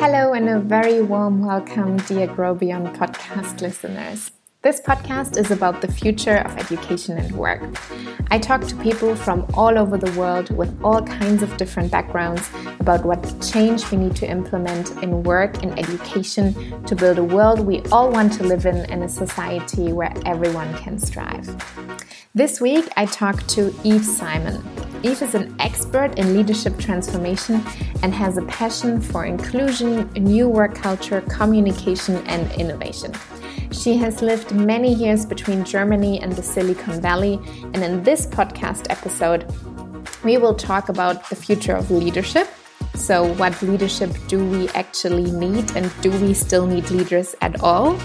Hello, and a very warm welcome, dear Grow Beyond podcast listeners. This podcast is about the future of education and work. I talk to people from all over the world with all kinds of different backgrounds about what change we need to implement in work and education to build a world we all want to live in and a society where everyone can strive. This week, I talked to Eve Simon. Eve is an expert in leadership transformation and has a passion for inclusion, new work culture, communication, and innovation. She has lived many years between Germany and the Silicon Valley, and in this podcast episode, we will talk about the future of leadership. So, what leadership do we actually need, and do we still need leaders at all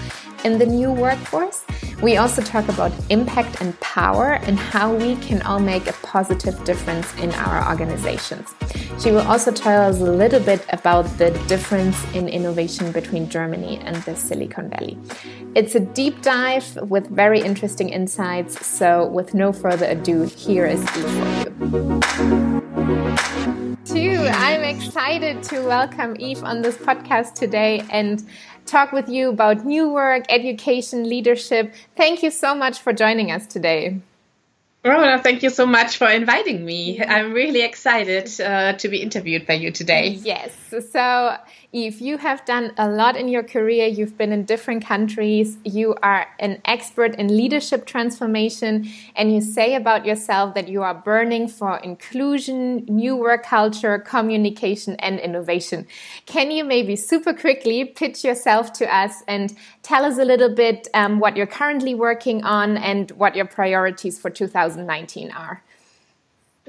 in the new workforce? We also talk about impact and power and how we can all make a positive difference in our organizations. She will also tell us a little bit about the difference in innovation between Germany and the Silicon Valley. It's a deep dive with very interesting insights. So, with no further ado, here is Eve for you. Too, I'm excited to welcome Eve on this podcast today and talk with you about new work, education, leadership. Thank you so much for joining us today. Rona, thank you so much for inviting me. I'm really excited uh, to be interviewed by you today. Yes. So, Eve, you have done a lot in your career. You've been in different countries. You are an expert in leadership transformation. And you say about yourself that you are burning for inclusion, new work culture, communication, and innovation. Can you maybe super quickly pitch yourself to us and tell us a little bit um, what you're currently working on and what your priorities for 2019 are?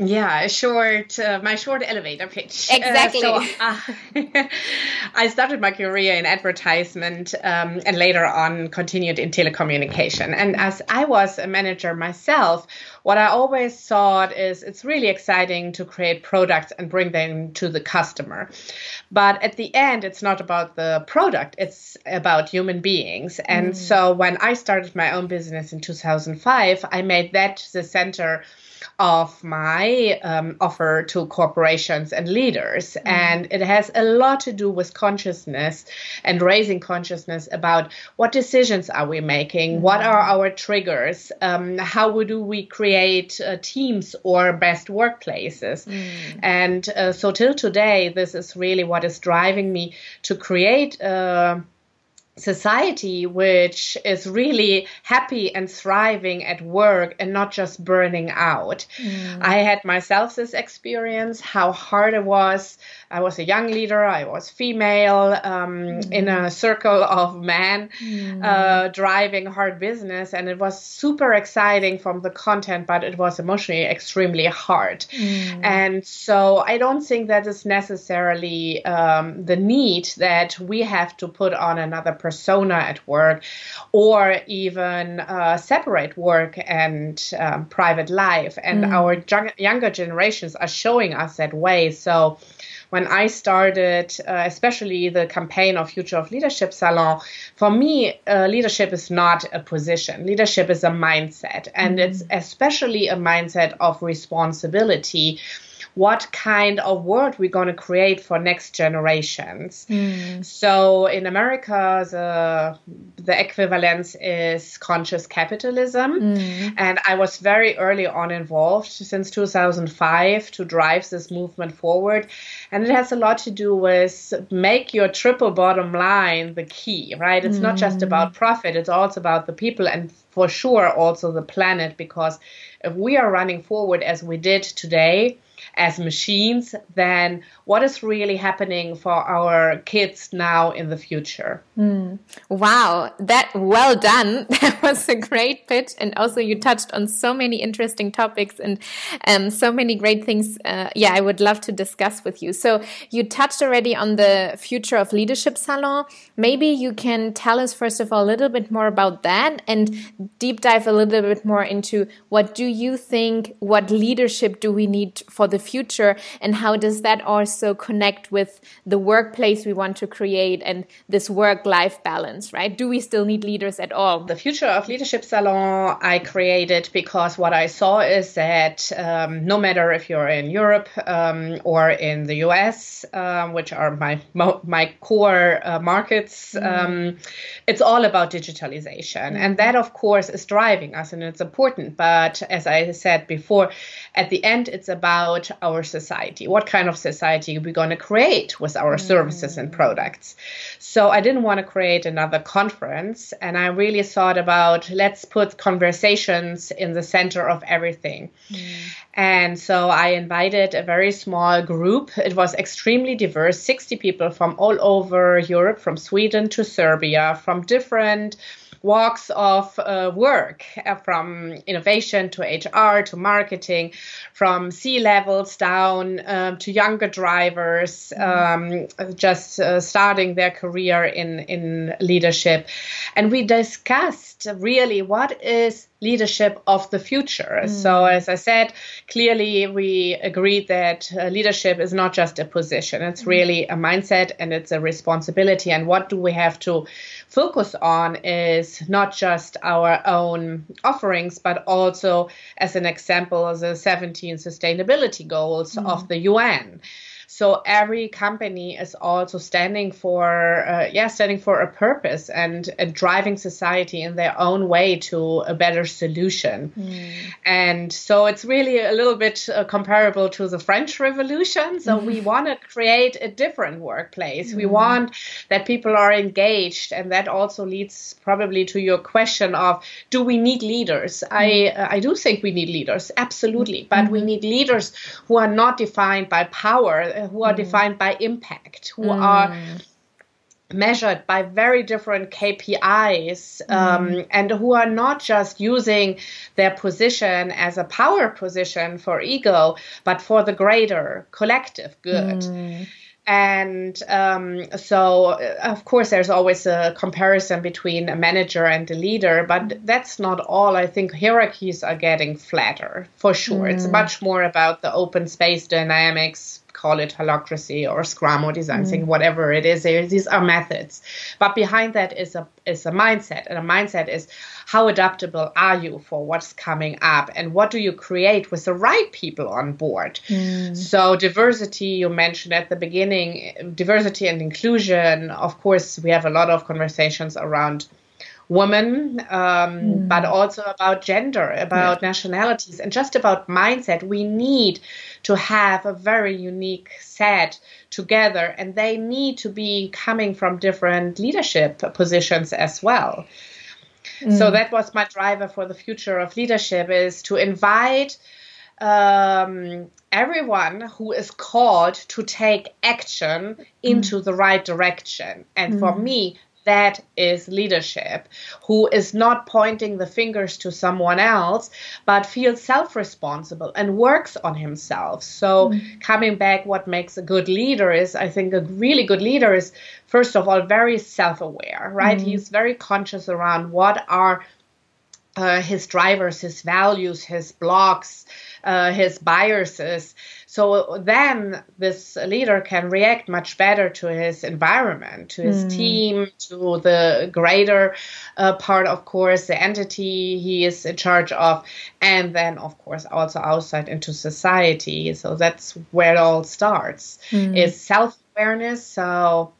Yeah, short, uh, my short elevator pitch. Exactly. Uh, so, uh, I started my career in advertisement um, and later on continued in telecommunication. And as I was a manager myself, what I always thought is it's really exciting to create products and bring them to the customer. But at the end, it's not about the product, it's about human beings. And mm. so when I started my own business in 2005, I made that the center of my um, offer to corporations and leaders. Mm. And it has a lot to do with consciousness and raising consciousness about what decisions are we making, mm. what are our triggers, um, how do we create uh, teams or best workplaces. Mm. And uh, so, till today, this is really what is driving me to create. Uh, society which is really happy and thriving at work and not just burning out. Mm. I had myself this experience, how hard it was. I was a young leader, I was female, um, mm. in a circle of men, mm. uh, driving hard business, and it was super exciting from the content, but it was emotionally extremely hard. Mm. And so I don't think that is necessarily um, the need that we have to put on another person persona at work, or even uh, separate work and um, private life. And mm. our younger generations are showing us that way. So when I started, uh, especially the campaign of Future of Leadership Salon, for me, uh, leadership is not a position. Leadership is a mindset, and mm-hmm. it's especially a mindset of responsibility what kind of world we're going to create for next generations. Mm. So in America, the the equivalence is conscious capitalism, mm. and I was very early on involved since 2005 to drive this movement forward, and it has a lot to do with make your triple bottom line the key, right? It's mm. not just about profit; it's also about the people and for sure also the planet because if we are running forward as we did today as machines than what is really happening for our kids now in the future. Mm. Wow, that well done. That was a great pitch, and also you touched on so many interesting topics and um, so many great things. Uh, yeah, I would love to discuss with you. So you touched already on the future of leadership salon. Maybe you can tell us first of all a little bit more about that and deep dive a little bit more into what do you think? What leadership do we need for the the future and how does that also connect with the workplace we want to create and this work life balance, right? Do we still need leaders at all? The Future of Leadership Salon I created because what I saw is that um, no matter if you're in Europe um, or in the US, um, which are my my core uh, markets, mm. it's all about digitalization, mm. and that of course is driving us, and it's important. But as I said before, at the end, it's about our society. What kind of society we're we going to create with our mm. services and products? So I didn't want to create another conference, and I really thought about let's put conversations in the center of everything. Mm. And so I invited a very small group. It was extremely diverse 60 people from all over Europe, from Sweden to Serbia, from different walks of uh, work uh, from innovation to HR to marketing, from C levels down um, to younger drivers um, just uh, starting their career in, in leadership. And we discussed really what is leadership of the future. Mm. So, as I said, clearly we agreed that uh, leadership is not just a position, it's mm. really a mindset and it's a responsibility. And what do we have to focus on is not just our own offerings, but also, as an example, the 17 sustainability goals mm. of the UN. So every company is also standing for, uh, yeah, standing for a purpose and uh, driving society in their own way to a better solution. Mm. And so it's really a little bit uh, comparable to the French Revolution. So mm. we want to create a different workplace. Mm. We want that people are engaged, and that also leads probably to your question of do we need leaders? I uh, I do think we need leaders, absolutely, but we mm-hmm. need leaders who are not defined by power who are mm. defined by impact, who mm. are measured by very different KPIs um, mm. and who are not just using their position as a power position for ego, but for the greater collective good. Mm. And um, so, uh, of course, there's always a comparison between a manager and a leader, but that's not all. I think hierarchies are getting flatter for sure. Mm. It's much more about the open space dynamics, call it holacracy or scrum or design mm. whatever it is. These are methods, but behind that is a is a mindset, and a mindset is how adaptable are you for what's coming up, and what do you create with the right people on board. Mm. So diversity, you mentioned at the beginning, diversity and inclusion. Of course, we have a lot of conversations around women, um, mm. but also about gender, about yeah. nationalities, and just about mindset. We need to have a very unique set together, and they need to be coming from different leadership positions as well. Mm. So that was my driver for the future of leadership: is to invite. Um, everyone who is called to take action into mm. the right direction. And mm. for me, that is leadership, who is not pointing the fingers to someone else, but feels self responsible and works on himself. So, mm. coming back, what makes a good leader is I think a really good leader is, first of all, very self aware, right? Mm. He's very conscious around what are uh, his drivers, his values, his blocks, uh, his biases. So then this leader can react much better to his environment, to his mm. team, to the greater uh, part, of course, the entity he is in charge of, and then, of course, also outside into society. So that's where it all starts. Mm. Is self awareness. So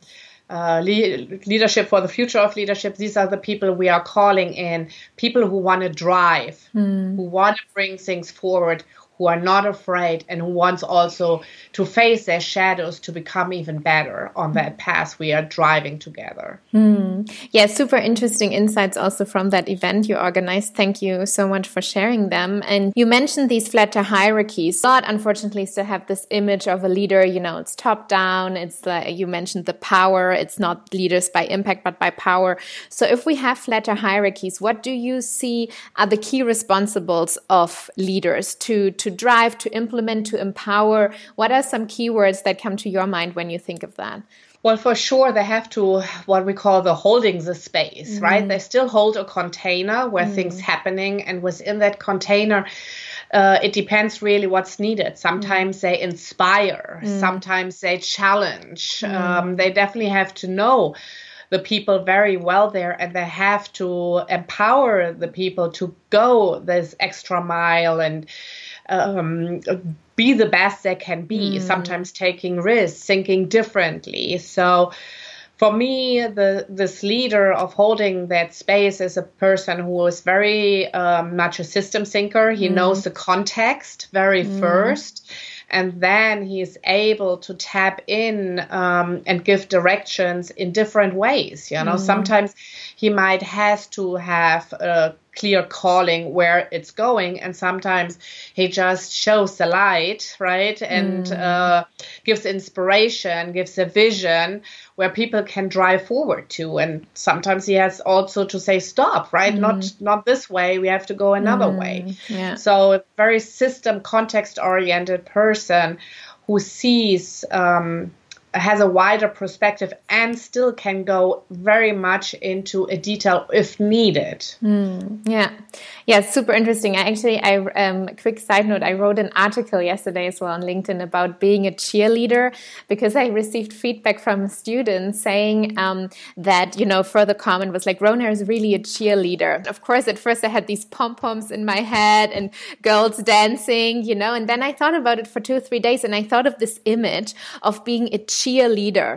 uh, le- leadership for the future of leadership. These are the people we are calling in people who want to drive, mm. who want to bring things forward, who are not afraid and who wants also to face their shadows to become even better on that path we are driving together. Mm. Yeah, super interesting insights also from that event you organized. Thank you so much for sharing them. And you mentioned these flatter hierarchies. But unfortunately still have this image of a leader, you know, it's top down. It's like you mentioned the power. It's not leaders by impact, but by power. So if we have flatter hierarchies, what do you see are the key responsibles of leaders to, to drive, to implement, to empower? What are some keywords that come to your mind when you think of that? Well, for sure, they have to what we call the holding the space, mm. right? They still hold a container where mm. things happening, and within that container, uh, it depends really what's needed. Sometimes mm. they inspire, mm. sometimes they challenge. Mm. Um, they definitely have to know the people very well there and they have to empower the people to go this extra mile and um, be the best they can be, mm. sometimes taking risks, thinking differently. So, for me, the this leader of holding that space is a person who is very um, much a system thinker. He mm. knows the context very mm. first and then he is able to tap in um, and give directions in different ways you know mm. sometimes he might has to have a clear calling where it's going and sometimes he just shows the light right and mm. uh, gives inspiration gives a vision where people can drive forward to and sometimes he has also to say stop right mm. not not this way we have to go another mm. way yeah. so a very system context oriented person who sees um, has a wider perspective and still can go very much into a detail if needed. Mm, yeah, yeah, super interesting. I actually, I um, quick side note, I wrote an article yesterday as well on LinkedIn about being a cheerleader because I received feedback from students saying um, that you know further comment was like Rona is really a cheerleader. Of course, at first I had these pom poms in my head and girls dancing, you know, and then I thought about it for two or three days and I thought of this image of being a cheerleader,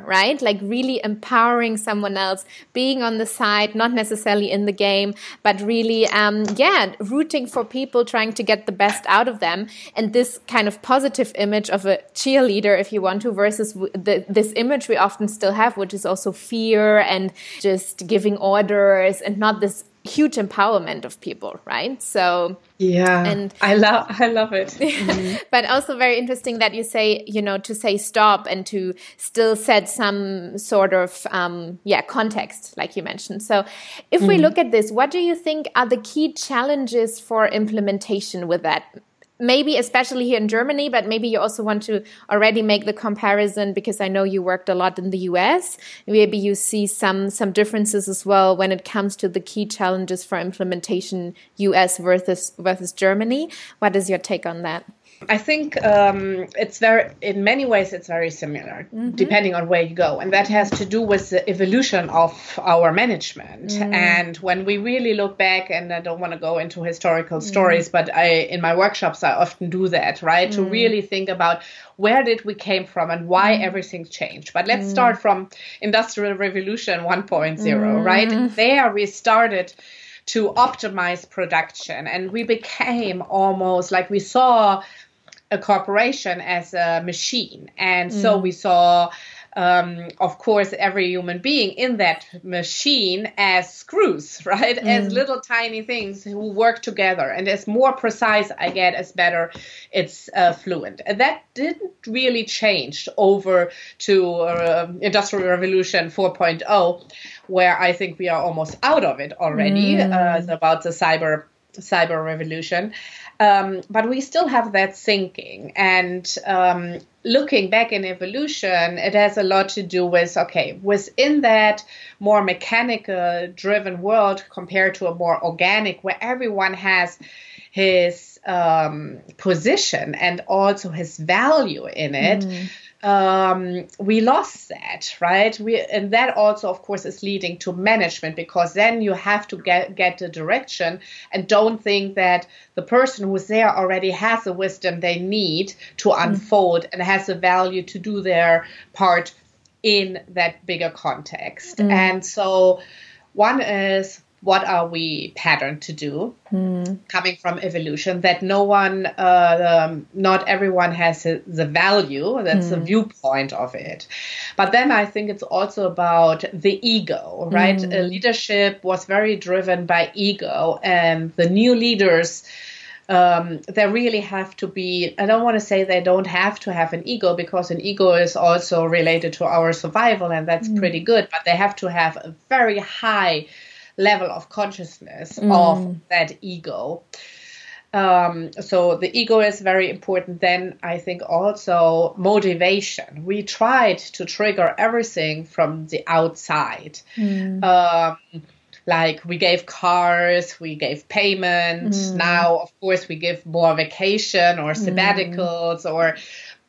right? Like really empowering someone else, being on the side, not necessarily in the game, but really, um, yeah, rooting for people, trying to get the best out of them. And this kind of positive image of a cheerleader, if you want to, versus the, this image we often still have, which is also fear and just giving orders and not this huge empowerment of people, right? So yeah, and I love I love it. Mm-hmm. but also very interesting that you say you know to say stop and to still set some sort of um, yeah context, like you mentioned. So if mm. we look at this, what do you think are the key challenges for implementation with that? Maybe especially here in Germany, but maybe you also want to already make the comparison because I know you worked a lot in the US. Maybe you see some some differences as well when it comes to the key challenges for implementation US versus versus Germany. What is your take on that? I think um, it's very, in many ways, it's very similar, mm-hmm. depending on where you go, and that has to do with the evolution of our management. Mm. And when we really look back, and I don't want to go into historical mm. stories, but I, in my workshops, I often do that, right? Mm. To really think about where did we came from and why mm. everything changed. But let's mm. start from Industrial Revolution 1.0, mm. right? There we started to optimize production and we became almost like we saw a corporation as a machine. And mm. so we saw, um, of course, every human being in that machine as screws, right? Mm. As little tiny things who work together. And as more precise I get, as better it's uh, fluent. And that didn't really change over to uh, Industrial Revolution 4.0, where I think we are almost out of it already. Mm. Uh, about the cyber cyber revolution um, but we still have that thinking. And um, looking back in evolution, it has a lot to do with okay, within that more mechanical driven world compared to a more organic, where everyone has his um, position and also his value in it. Mm um, we lost that, right? We and that also, of course, is leading to management because then you have to get get the direction and don't think that the person who's there already has the wisdom they need to mm. unfold and has the value to do their part in that bigger context. Mm. And so, one is what are we patterned to do mm. coming from evolution that no one uh, um, not everyone has a, the value that's mm. the hmm. viewpoint of it but then i think it's also about the ego right mm. uh, leadership was very driven by ego and the new leaders um, they really have to be i don't want to say they don't have to have an ego because an ego is also related to our survival and that's hmm. pretty good but they have to have a very high level of consciousness mm. of that ego. Um, so the ego is very important. Then I think also motivation. We tried to trigger everything from the outside. Mm. Um, like we gave cars, we gave payment. Mm. Now, of course, we give more vacation or mm. sabbaticals mm. or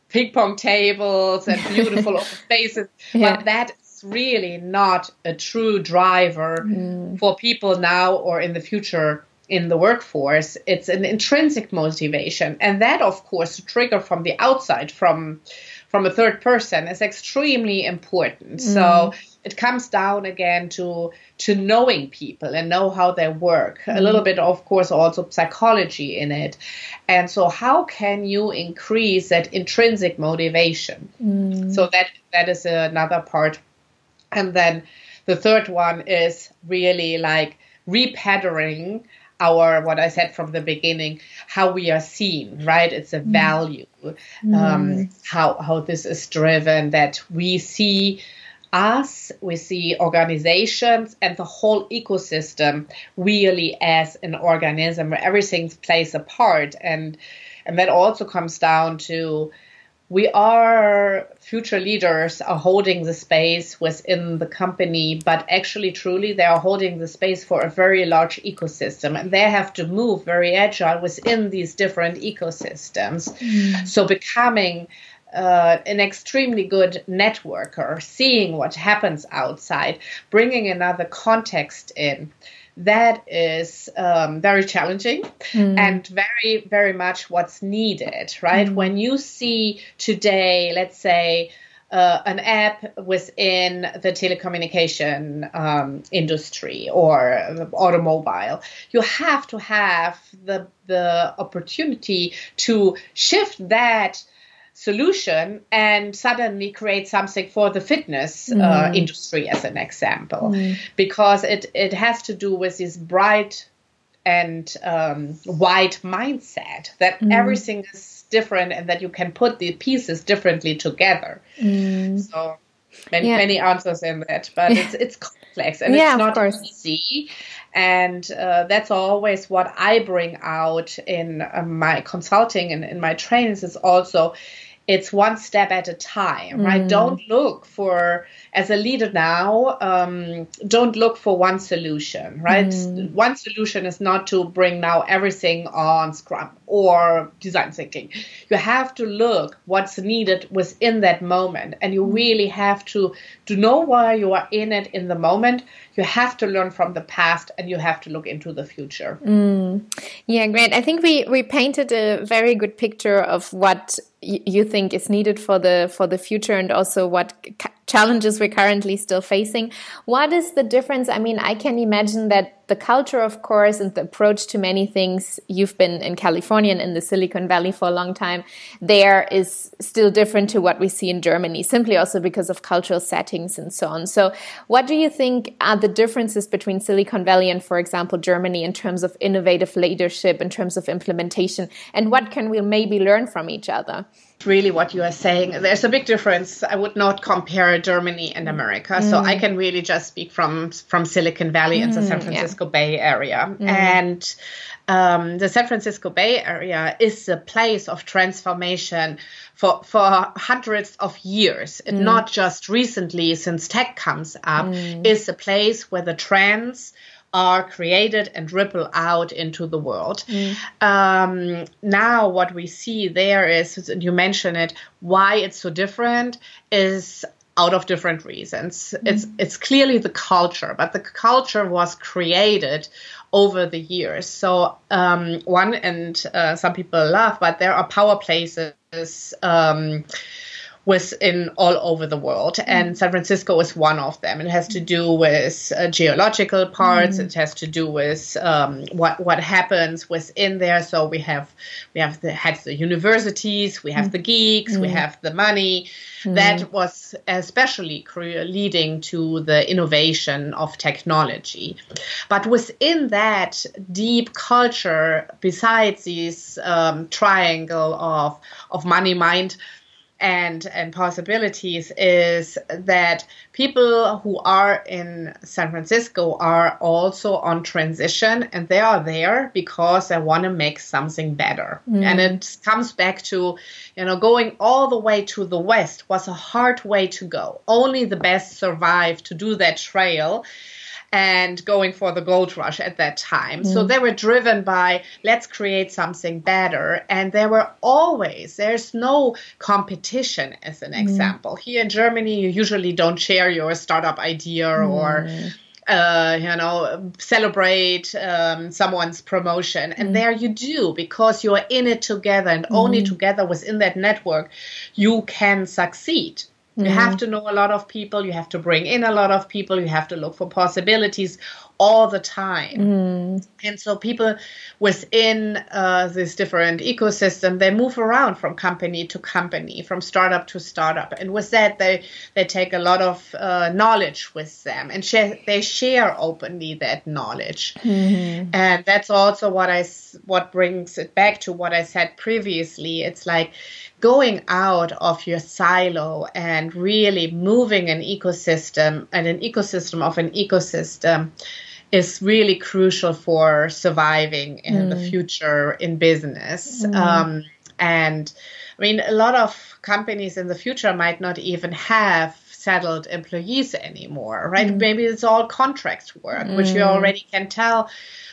ping pong tables and beautiful open spaces. Yeah. But that really not a true driver mm. for people now or in the future in the workforce. It's an intrinsic motivation. And that, of course, trigger from the outside, from from a third person is extremely important. Mm. So it comes down again to to knowing people and know how they work mm. a little bit of course also psychology in it and so how can you increase that intrinsic motivation mm. so that that is another part and then the third one is really like repattering our what I said from the beginning, how we are seen, right? It's a mm. value, mm. um, how how this is driven that we see us, we see organizations and the whole ecosystem really as an organism where everything plays a part. And and that also comes down to we are future leaders are holding the space within the company, but actually, truly, they are holding the space for a very large ecosystem, and they have to move very agile within these different ecosystems. Mm. So, becoming uh, an extremely good networker, seeing what happens outside, bringing another context in. That is um, very challenging mm. and very, very much what's needed, right? Mm. When you see today, let's say, uh, an app within the telecommunication um, industry or automobile, you have to have the the opportunity to shift that solution and suddenly create something for the fitness uh, mm. uh, industry as an example mm. because it it has to do with this bright and um, wide mindset that mm. everything is different and that you can put the pieces differently together mm. so many yeah. many answers in that but it's it's complex and yeah, it's not easy and uh, that's always what i bring out in uh, my consulting and in my trainings is also it's one step at a time right mm. don't look for as a leader now um, don't look for one solution right mm. one solution is not to bring now everything on scrum or design thinking you have to look what's needed within that moment and you mm. really have to to know why you are in it in the moment you have to learn from the past and you have to look into the future mm. yeah great i think we we painted a very good picture of what you think is needed for the for the future and also what challenges we're currently still facing. What is the difference? I mean, I can imagine that the culture, of course, and the approach to many things, you've been in California and in the Silicon Valley for a long time, there is still different to what we see in Germany, simply also because of cultural settings and so on. So, what do you think are the differences between Silicon Valley and, for example, Germany in terms of innovative leadership, in terms of implementation, and what can we maybe learn from each other? Really what you are saying. There's a big difference. I would not compare Germany and America, mm. so I can really just speak from from Silicon Valley mm, and the San Francisco yeah. Bay Area. Mm. And um, the San Francisco Bay Area is a place of transformation for for hundreds of years, and mm. not just recently since tech comes up. Mm. Is a place where the trends are created and ripple out into the world. Mm. Um, now, what we see there is, you mentioned it, why it's so different is out of different reasons. Mm. It's it's clearly the culture, but the culture was created over the years. So um, one, and uh, some people laugh, but there are power places. Um, within all over the world, mm. and San Francisco is one of them. It has to do with uh, geological parts. Mm. It has to do with um, what what happens within there. So we have we have the had the universities, we have mm. the geeks, we mm. have the money. Mm. That was especially leading to the innovation of technology. But within that deep culture, besides this um, triangle of of money, mind and and possibilities is that people who are in San Francisco are also on transition and they are there because they want to make something better. Mm. And it comes back to, you know, going all the way to the west was a hard way to go. Only the best survive to do that trail and going for the gold rush at that time. Mm. So they were driven by let's create something better. And there were always, there's no competition, as an mm. example. Here in Germany, you usually don't share your startup idea mm. or uh, you know, celebrate um, someone's promotion. And mm. there you do because you are in it together and mm. only together within that network you can succeed. You mm-hmm. have to know a lot of people, you have to bring in a lot of people, you have to look for possibilities all the time. Mm. And so people within uh, this different ecosystem, they move around from company to company, from startup to startup. And with that, they, they take a lot of uh, knowledge with them and share, they share openly that knowledge. Mm-hmm. And that's also what I, what brings it back to what I said previously. It's like, going out of your silo and really moving an ecosystem and an ecosystem of an ecosystem is really crucial for surviving in mm. the future in business. Mm. Um, and I mean, a lot of companies in the future might not even have settled employees anymore, right? Mm. Maybe it's all contract work, which you mm. already can tell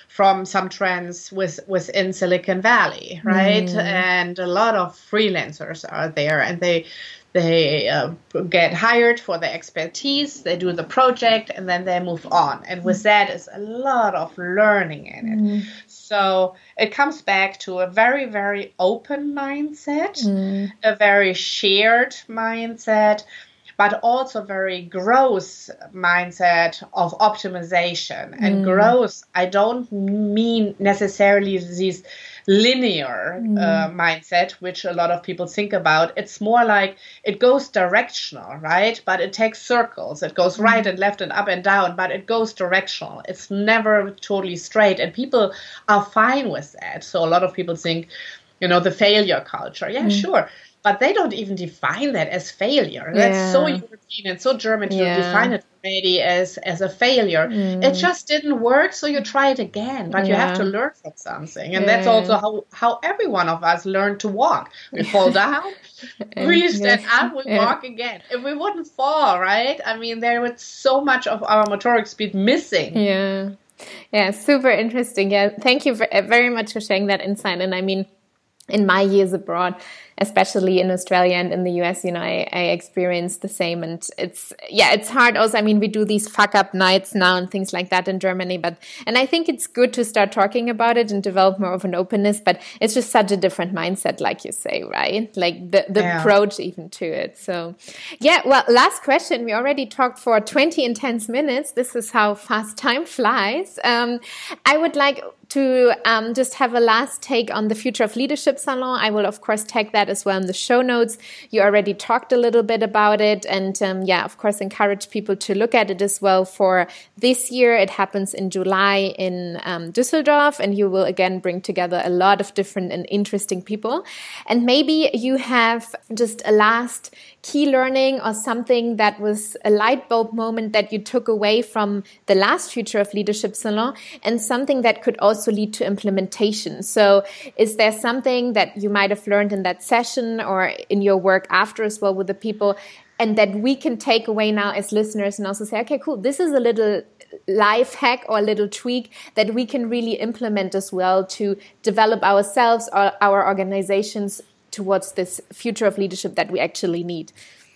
from some trends with, within Silicon Valley, right? Mm. And a lot of freelancers are there, and they they uh, get hired for their expertise, they do the project, and then they move on. And with that is a lot of learning in it. Mm. So it comes back to a very, very open mindset, mm. a very shared mindset, but also very growth mindset of optimization. And mm. growth, I don't mean necessarily this linear mm. uh, mindset, which a lot of people think about. It's more like it goes directional, right? But it takes circles. It goes mm. right and left and up and down, but it goes directional. It's never totally straight. And people are fine with that. So a lot of people think, you know, the failure culture. Yeah, mm. sure but they don't even define that as failure. That's yeah. so European and so German to yeah. define it already as as a failure. Mm. It just didn't work, so you try it again. But yeah. you have to learn from something, and that's also how how every one of us learned to walk. We fall down, we stand up, we walk again. If we wouldn't fall, right? I mean, there was so much of our motoric speed missing. Yeah, yeah, super interesting. Yeah, thank you very much for sharing that insight. And I mean, in my years abroad especially in Australia and in the US, you know, I, I experienced the same. And it's, yeah, it's hard also. I mean, we do these fuck up nights now and things like that in Germany, but, and I think it's good to start talking about it and develop more of an openness, but it's just such a different mindset, like you say, right? Like the, the yeah. approach even to it. So, yeah, well, last question. We already talked for 20 intense minutes. This is how fast time flies. Um, I would like to um, just have a last take on the Future of Leadership Salon. I will, of course, tag that as well in the show notes. You already talked a little bit about it. And um, yeah, of course, encourage people to look at it as well for this year. It happens in July in um, Düsseldorf, and you will again bring together a lot of different and interesting people. And maybe you have just a last key learning or something that was a light bulb moment that you took away from the last Future of Leadership Salon and something that could also lead to implementation. So, is there something that you might have learned in that session or in your work after as well with the people? And that we can take away now as listeners and also say, okay, cool, this is a little life hack or a little tweak that we can really implement as well to develop ourselves or our organizations towards this future of leadership that we actually need.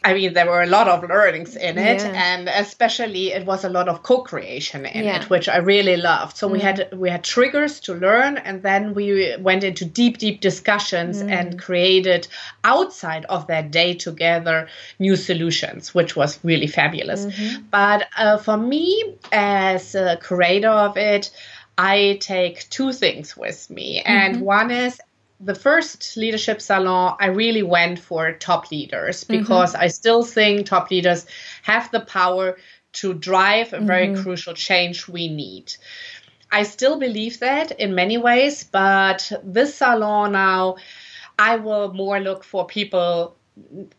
I mean, there were a lot of learnings in it, yeah. and especially it was a lot of co-creation in yeah. it, which I really loved. So mm. we had we had triggers to learn, and then we went into deep, deep discussions mm. and created outside of that day together new solutions, which was really fabulous. Mm-hmm. But uh, for me, as a curator of it, I take two things with me, and mm-hmm. one is the first leadership salon, I really went for top leaders mm-hmm. because mm-hmm. I still think top leaders have the power to drive a very mm-hmm. crucial change we need. I still believe that in many ways, but this salon now, I will more look for people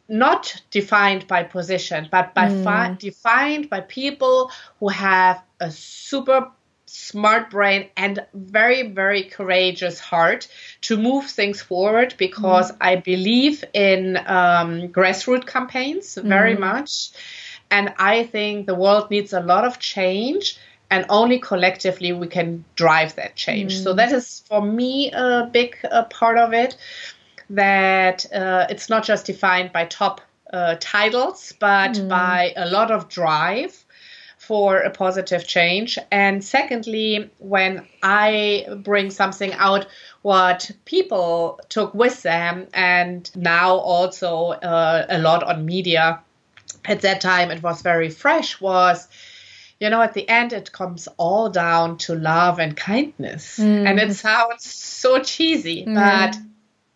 not defined by position, but by mm. fi- defined by people who have a super smart brain and very very courageous heart to move things forward because mm. i believe in um, grassroots campaigns very mm. much and i think the world needs a lot of change and only collectively we can drive that change. Mm. So that is for me a big uh, part of it. That uh, it's not just defined by top uh, titles, but mm. by a lot of drive for a positive change. And secondly, when I bring something out, what people took with them, and now also uh, a lot on media. At that time, it was very fresh. Was you know, at the end, it comes all down to love and kindness. Mm. And it sounds so cheesy, mm. but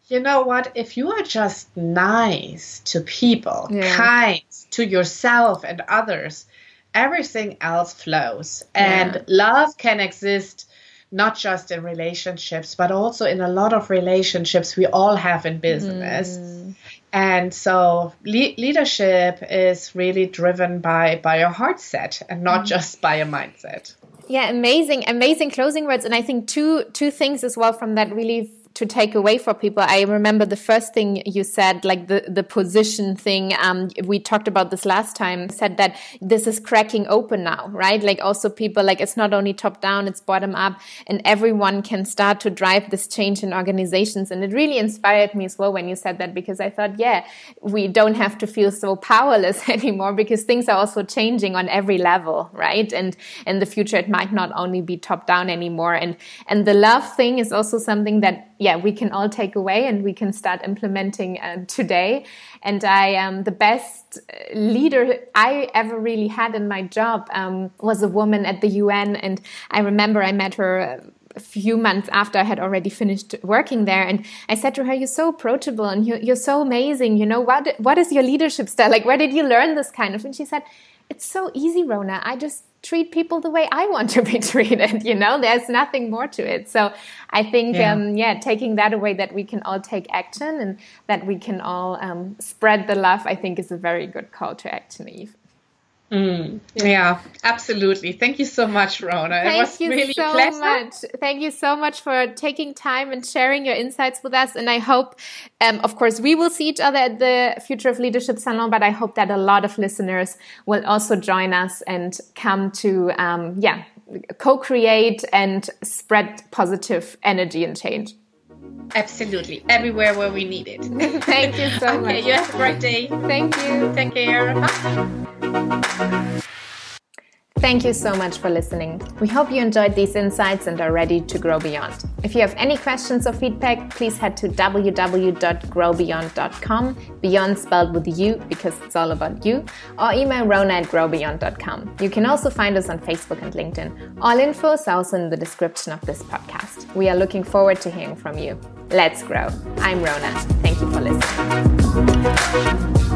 you know what? If you are just nice to people, yeah. kind to yourself and others, everything else flows. And yeah. love can exist not just in relationships, but also in a lot of relationships we all have in business. Mm. And so le- leadership is really driven by, by a heart set and not mm. just by a mindset. Yeah, amazing, amazing closing words. And I think two two things as well from that really to take away for people. I remember the first thing you said, like the, the position thing. Um, we talked about this last time, said that this is cracking open now, right? Like also people, like it's not only top down, it's bottom up and everyone can start to drive this change in organizations. And it really inspired me as well when you said that, because I thought, yeah, we don't have to feel so powerless anymore because things are also changing on every level, right? And in the future, it might not only be top down anymore. And, and the love thing is also something that yeah, we can all take away and we can start implementing uh, today. And I um, the best leader I ever really had in my job um, was a woman at the UN, and I remember I met her. A few months after I had already finished working there, and I said to her, "You're so approachable and you're, you're so amazing. You know what? What is your leadership style? Like, where did you learn this kind of?" And she said, "It's so easy, Rona. I just treat people the way I want to be treated. You know, there's nothing more to it. So I think, yeah, um, yeah taking that away that we can all take action and that we can all um, spread the love, I think is a very good call to action, Eve. Mm, yeah, absolutely. Thank you so much, Rona. Thank it was you really so pleasure. much. Thank you so much for taking time and sharing your insights with us. And I hope, um, of course, we will see each other at the Future of Leadership Salon, but I hope that a lot of listeners will also join us and come to, um, yeah, co-create and spread positive energy and change. Absolutely. Everywhere where we need it. Thank you so okay, much. Okay, you have a great day. Thank you. Take care. Bye. Thank you so much for listening. We hope you enjoyed these insights and are ready to grow beyond. If you have any questions or feedback, please head to www.growbeyond.com, beyond spelled with U because it's all about you, or email rona at growbeyond.com. You can also find us on Facebook and LinkedIn. All info is also in the description of this podcast. We are looking forward to hearing from you. Let's grow. I'm Rona. Thank you for listening.